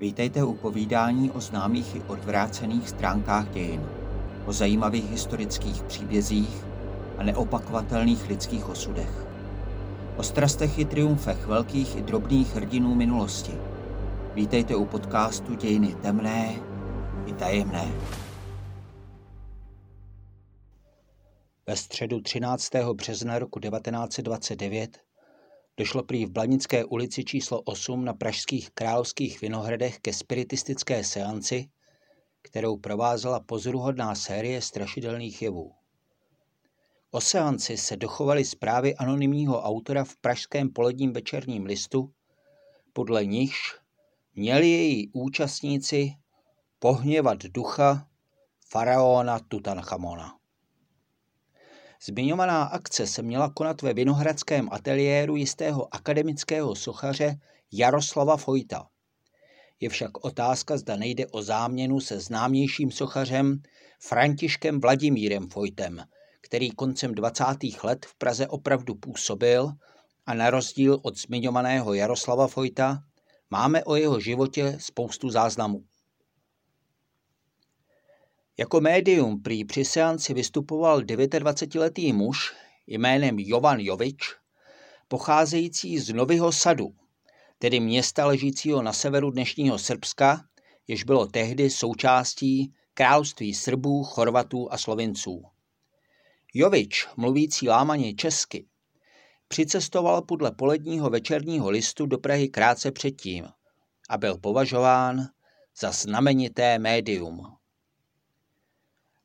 Vítejte u povídání o známých i odvrácených stránkách dějin, o zajímavých historických příbězích a neopakovatelných lidských osudech. O strastech i triumfech velkých i drobných hrdinů minulosti. Vítejte u podcastu Dějiny temné i tajemné. Ve středu 13. března roku 1929 došlo prý v Blanické ulici číslo 8 na pražských královských vinohradech ke spiritistické seanci, kterou provázela pozoruhodná série strašidelných jevů. O seanci se dochovaly zprávy anonymního autora v pražském poledním večerním listu, podle nichž měli její účastníci pohněvat ducha faraona Tutanchamona. Zmiňovaná akce se měla konat ve vinohradském ateliéru jistého akademického sochaře Jaroslava Fojta. Je však otázka, zda nejde o záměnu se známějším sochařem Františkem Vladimírem Fojtem, který koncem 20. let v Praze opravdu působil a na rozdíl od zmiňovaného Jaroslava Fojta máme o jeho životě spoustu záznamů. Jako médium prý při seanci vystupoval 29-letý muž jménem Jovan Jovič, pocházející z Nového Sadu, tedy města ležícího na severu dnešního Srbska, jež bylo tehdy součástí království Srbů, Chorvatů a Slovinců. Jovič, mluvící lámaně česky, přicestoval podle poledního večerního listu do Prahy krátce předtím a byl považován za znamenité médium.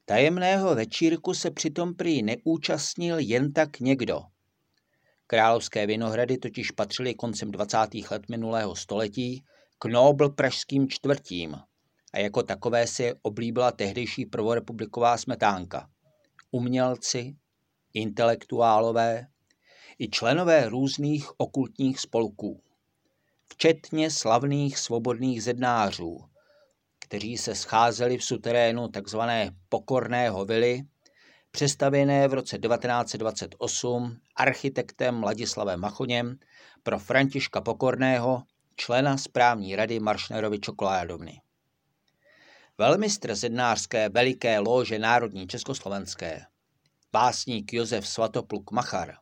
Tajemného večírku se přitom prý neúčastnil jen tak někdo. Královské vinohrady totiž patřily koncem 20. let minulého století k Nobl pražským čtvrtím a jako takové si oblíbila tehdejší prvorepubliková smetánka. Umělci, intelektuálové i členové různých okultních spolků, včetně slavných svobodných zednářů, kteří se scházeli v suterénu tzv. pokorného vily, přestavěné v roce 1928 architektem Ladislavem Machoněm pro Františka Pokorného, člena správní rady Maršnerovy čokoládovny. Velmistr zednářské veliké lože Národní Československé, básník Josef Svatopluk Machar,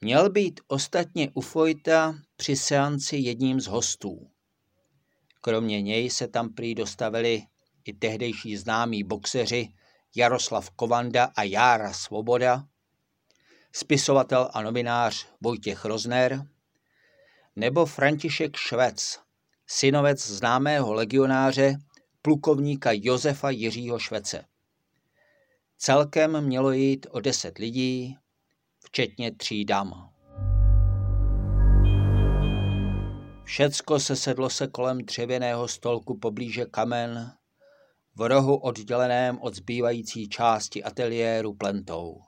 měl být ostatně u Fojta při seanci jedním z hostů. Kromě něj se tam prý dostavili i tehdejší známí boxeři Jaroslav Kovanda a Jára Svoboda, spisovatel a novinář Vojtěch Rozner, nebo František Švec, synovec známého legionáře plukovníka Josefa Jiřího Švece. Celkem mělo jít o deset lidí, včetně tří dam. Všecko se sedlo se kolem dřevěného stolku poblíže kamen, v rohu odděleném od zbývající části ateliéru plentou.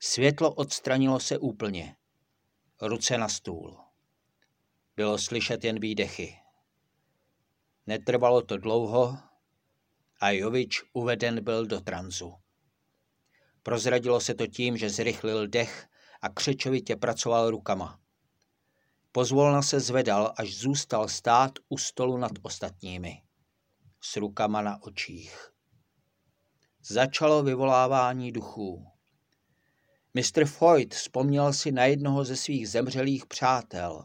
Světlo odstranilo se úplně. Ruce na stůl. Bylo slyšet jen výdechy. Netrvalo to dlouho a Jovič uveden byl do tranzu. Prozradilo se to tím, že zrychlil dech a křečovitě pracoval rukama. Pozvolna se zvedal, až zůstal stát u stolu nad ostatními, s rukama na očích. Začalo vyvolávání duchů. Mr. Foyt vzpomněl si na jednoho ze svých zemřelých přátel,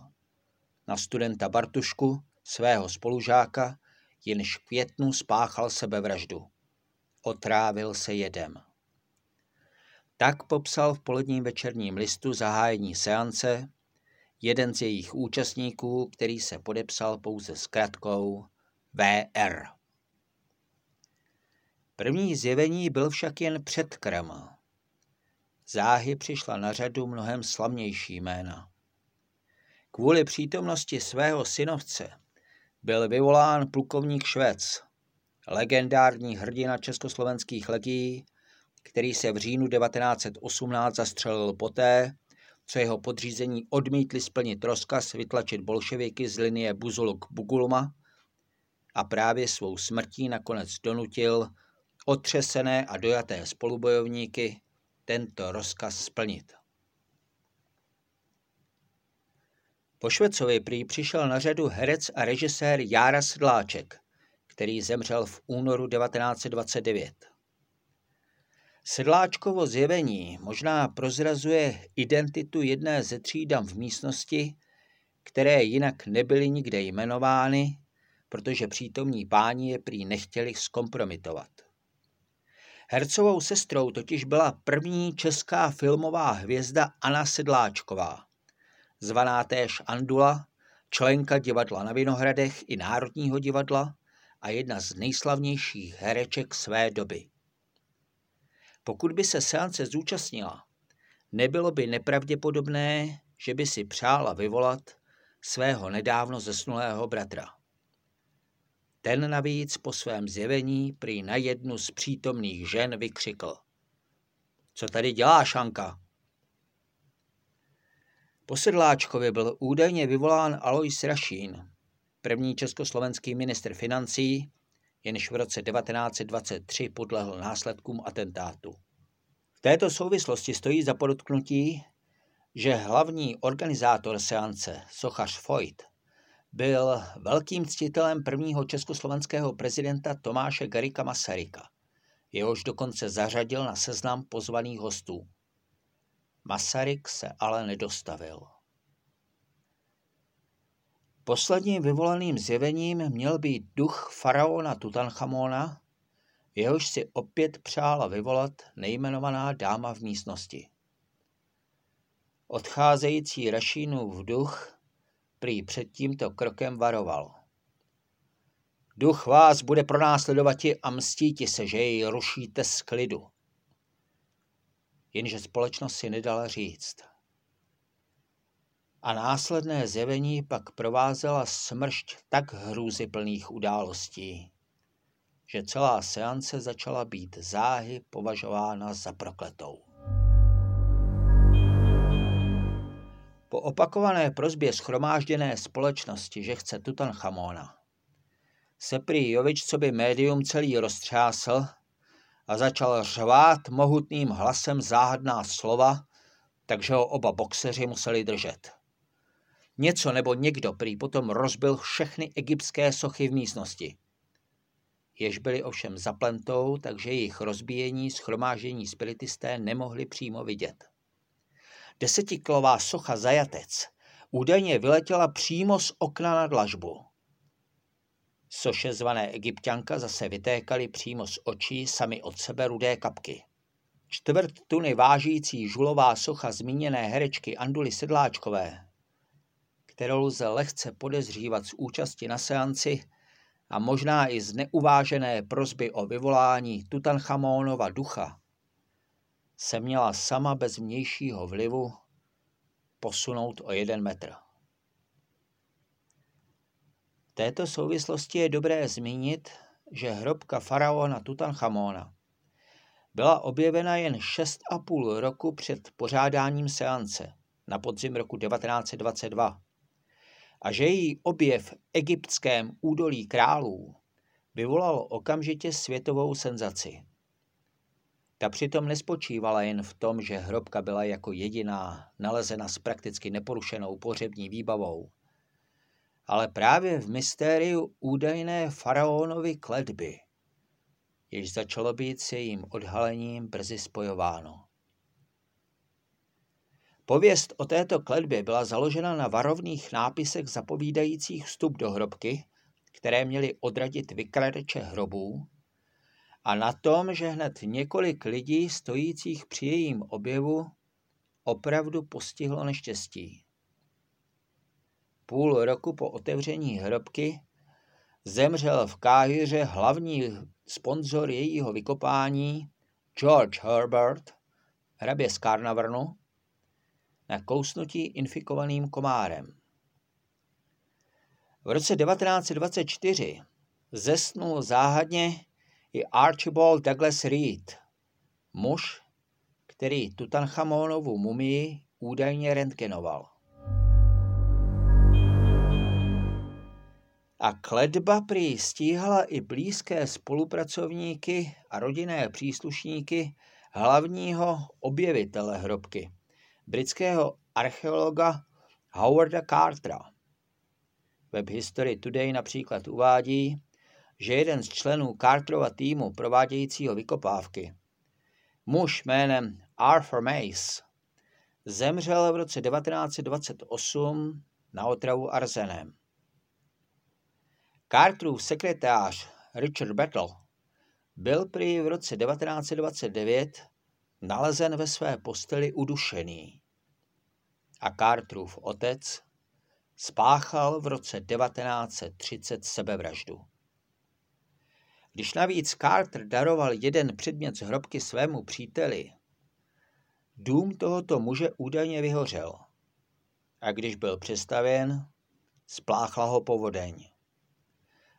na studenta Bartušku, svého spolužáka, jenž v květnu spáchal sebevraždu. Otrávil se jedem. Tak popsal v poledním večerním listu zahájení seance jeden z jejich účastníků, který se podepsal pouze s kratkou VR. První zjevení byl však jen předkrm. Záhy přišla na řadu mnohem slavnější jména. Kvůli přítomnosti svého synovce byl vyvolán plukovník Švec, legendární hrdina československých legií, který se v říjnu 1918 zastřelil poté, co jeho podřízení odmítli splnit rozkaz vytlačit bolševiky z linie Buzuluk Bugulma a právě svou smrtí nakonec donutil otřesené a dojaté spolubojovníky tento rozkaz splnit. Po Švecovi prý přišel na řadu herec a režisér Jára Sedláček, který zemřel v únoru 1929. Sedláčkovo zjevení možná prozrazuje identitu jedné ze tří dam v místnosti, které jinak nebyly nikde jmenovány, protože přítomní páni je prý nechtěli zkompromitovat. Hercovou sestrou totiž byla první česká filmová hvězda Anna Sedláčková, zvaná též Andula, členka divadla na Vinohradech i Národního divadla a jedna z nejslavnějších hereček své doby. Pokud by se seance zúčastnila, nebylo by nepravděpodobné, že by si přála vyvolat svého nedávno zesnulého bratra. Ten navíc po svém zjevení prý na jednu z přítomných žen vykřikl. Co tady děláš, Anka? Po Sedláčkovi byl údajně vyvolán Alois Rašín, první československý ministr financí, jenž v roce 1923 podlehl následkům atentátu. V této souvislosti stojí za podotknutí, že hlavní organizátor seance, sochař Foyt, byl velkým ctitelem prvního československého prezidenta Tomáše Garika Masaryka. Jehož dokonce zařadil na seznam pozvaných hostů. Masaryk se ale nedostavil. Posledním vyvolaným zjevením měl být duch faraona Tutanchamona, jehož si opět přála vyvolat nejmenovaná dáma v místnosti. Odcházející Rašínův duch prý před tímto krokem varoval. Duch vás bude pronásledovati a mstíti se, že jej rušíte z klidu. Jenže společnost si nedala říct. A následné zjevení pak provázela smršť tak hrůzy plných událostí, že celá seance začala být záhy považována za prokletou. Po opakované prozbě schromážděné společnosti, že chce Tutanchamona, se prý Jovič, co by médium celý roztřásl a začal řvát mohutným hlasem záhadná slova, takže ho oba boxeři museli držet. Něco nebo někdo prý potom rozbil všechny egyptské sochy v místnosti. Jež byly ovšem zaplentou, takže jejich rozbíjení schromáždění spiritisté nemohli přímo vidět. Desetikilová socha Zajatec údajně vyletěla přímo z okna na dlažbu. Soše zvané egyptianka zase vytékaly přímo z očí sami od sebe rudé kapky. Čtvrt tuny vážící žulová socha zmíněné herečky Anduly Sedláčkové, kterou lze lehce podezřívat z účasti na seanci a možná i z neuvážené prozby o vyvolání Tutanchamonova ducha, se měla sama bez vnějšího vlivu posunout o jeden metr. V této souvislosti je dobré zmínit, že hrobka faraona Tutanchamona byla objevena jen 6,5 roku před pořádáním seance na podzim roku 1922 a že její objev v egyptském údolí králů vyvolal okamžitě světovou senzaci. Ta přitom nespočívala jen v tom, že hrobka byla jako jediná nalezena s prakticky neporušenou pohřební výbavou, ale právě v mystériu údajné faraónovy kledby, jež začalo být s jejím odhalením brzy spojováno. Pověst o této kledbě byla založena na varovných nápisech zapovídajících vstup do hrobky, které měly odradit vykradeče hrobů, a na tom, že hned několik lidí stojících při jejím objevu opravdu postihlo neštěstí. Půl roku po otevření hrobky zemřel v Káhyře hlavní sponzor jejího vykopání George Herbert, hrabě z Carnavernu, na kousnutí infikovaným komárem. V roce 1924 zesnul záhadně i Archibald Douglas Reed, muž, který Tutanchamonovu mumii údajně rentgenoval. A kledba prý stíhala i blízké spolupracovníky a rodinné příslušníky hlavního objevitele hrobky, britského archeologa Howarda Cartera. Web History Today například uvádí, že jeden z členů Carterova týmu provádějícího vykopávky, muž jménem Arthur Mace, zemřel v roce 1928 na otravu arzenem. Carterův sekretář Richard Battle byl prý v roce 1929 nalezen ve své posteli udušený a Carterův otec spáchal v roce 1930 sebevraždu. Když navíc Carter daroval jeden předmět z hrobky svému příteli, dům tohoto muže údajně vyhořel a když byl přestavěn, spláchla ho povodeň.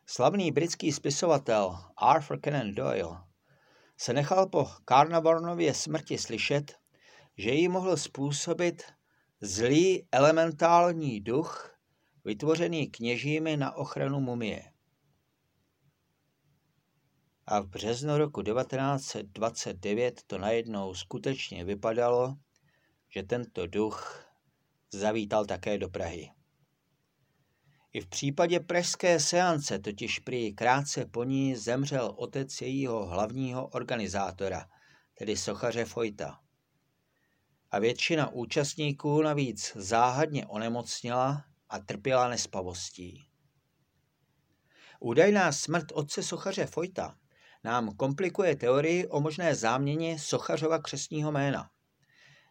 Slavný britský spisovatel Arthur Conan Doyle se nechal po Carnarvonově smrti slyšet, že jí mohl způsobit zlý elementální duch, vytvořený kněžími na ochranu mumie. A v březnu roku 1929 to najednou skutečně vypadalo, že tento duch zavítal také do Prahy. I v případě pražské seance totiž prý krátce po ní zemřel otec jejího hlavního organizátora, tedy sochaře Fojta. A většina účastníků navíc záhadně onemocněla a trpěla nespavostí. Údajná smrt otce sochaře Fojta nám komplikuje teorii o možné záměně sochařova křesního jména.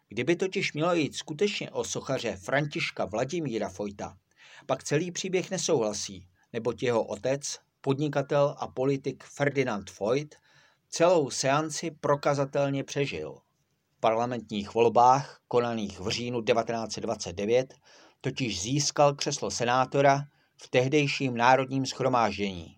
Kdyby totiž mělo jít skutečně o sochaře Františka Vladimíra Fojta, pak celý příběh nesouhlasí, neboť jeho otec, podnikatel a politik Ferdinand Voigt, celou seanci prokazatelně přežil. Parlamentních volbách, konaných v říjnu 1929, totiž získal křeslo senátora v tehdejším národním schromáždění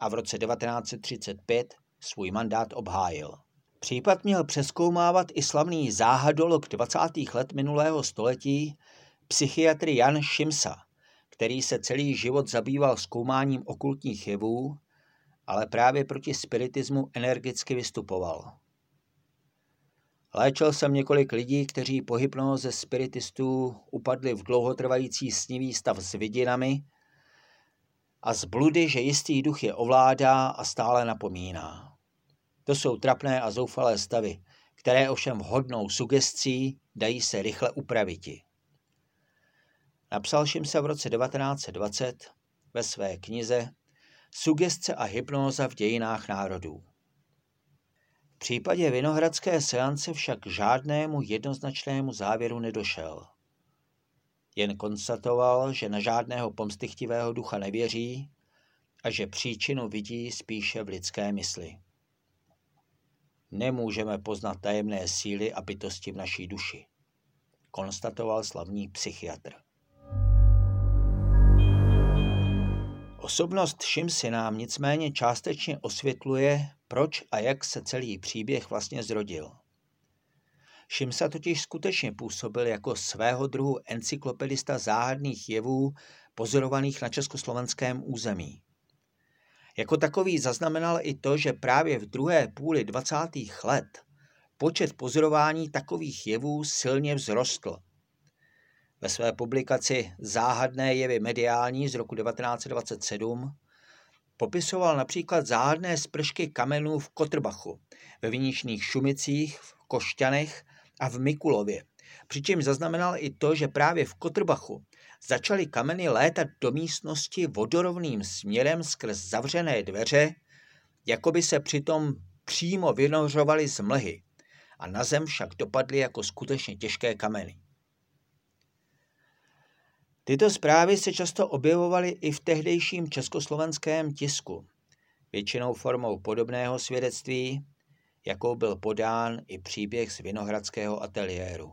a v roce 1935 svůj mandát obhájil. Případ měl přeskoumávat i slavný záhadolog 20. let minulého století, psychiatr Jan Šimsa, který se celý život zabýval zkoumáním okultních jevů, ale právě proti spiritismu energicky vystupoval. Léčil jsem několik lidí, kteří po hypnoze spiritistů upadli v dlouhotrvající snivý stav s vidinami a z bludy, že jistý duch je ovládá a stále napomíná. To jsou trapné a zoufalé stavy, které ovšem vhodnou sugestí dají se rychle upraviti. Napsal se v roce 1920 ve své knize Sugestce a hypnóza v dějinách národů. V případě Vinohradské seance však žádnému jednoznačnému závěru nedošel. Jen konstatoval, že na žádného pomstychtivého ducha nevěří a že příčinu vidí spíše v lidské mysli. Nemůžeme poznat tajemné síly a bytosti v naší duši, konstatoval slavný psychiatr. Osobnost Šimsi nám nicméně částečně osvětluje, proč a jak se celý příběh vlastně zrodil. Šimsa totiž skutečně působil jako svého druhu encyklopedista záhadných jevů pozorovaných na československém území. Jako takový zaznamenal i to, že právě v druhé půli 20. let počet pozorování takových jevů silně vzrostl ve své publikaci Záhadné jevy mediální z roku 1927 popisoval například záhadné spršky kamenů v Kotrbachu, ve Viničných Šumicích, v Košťanech a v Mikulově. Přičemž zaznamenal i to, že právě v Kotrbachu začaly kameny létat do místnosti vodorovným směrem skrz zavřené dveře, jako by se přitom přímo vynořovaly z mlhy a na zem však dopadly jako skutečně těžké kameny. Tyto zprávy se často objevovaly i v tehdejším československém tisku, většinou formou podobného svědectví, jakou byl podán i příběh z Vinohradského ateliéru.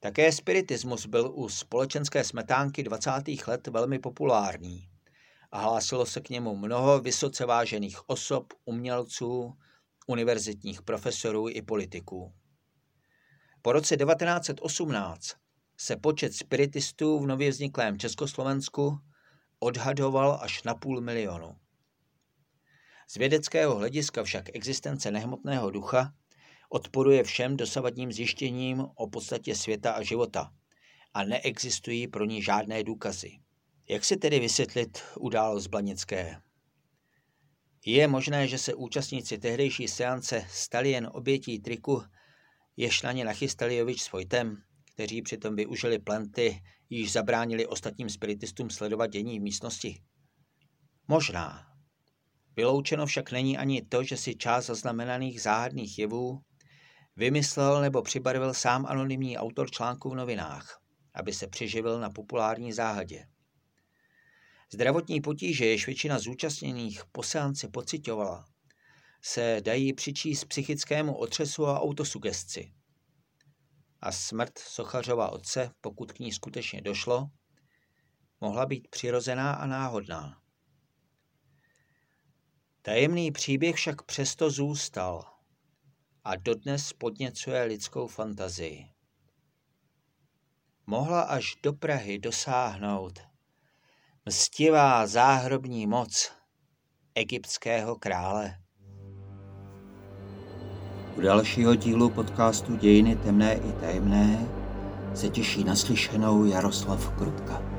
Také spiritismus byl u společenské smetánky 20. let velmi populární a hlásilo se k němu mnoho vysoce vážených osob, umělců, univerzitních profesorů i politiků. Po roce 1918 se počet spiritistů v nově vzniklém Československu odhadoval až na půl milionu. Z vědeckého hlediska však existence nehmotného ducha odporuje všem dosavadním zjištěním o podstatě světa a života a neexistují pro ní žádné důkazy. Jak si tedy vysvětlit událost Blanické? Je možné, že se účastníci tehdejší seance stali jen obětí triku, jež na ně nachystali Jovič s Vojtem, kteří přitom využili plenty, již zabránili ostatním spiritistům sledovat dění v místnosti? Možná. Vyloučeno však není ani to, že si část zaznamenaných záhadných jevů vymyslel nebo přibarvil sám anonymní autor článku v novinách, aby se přiživil na populární záhadě. Zdravotní potíže, jež většina zúčastněných po seanci pocitovala, se dají přičíst psychickému otřesu a autosugesci. A smrt Sochařova otce, pokud k ní skutečně došlo, mohla být přirozená a náhodná. Tajemný příběh však přesto zůstal a dodnes podněcuje lidskou fantazii. Mohla až do Prahy dosáhnout mstivá záhrobní moc egyptského krále. U dalšího dílu podcastu Dějiny temné i tajemné se těší naslyšenou Jaroslav Krutka.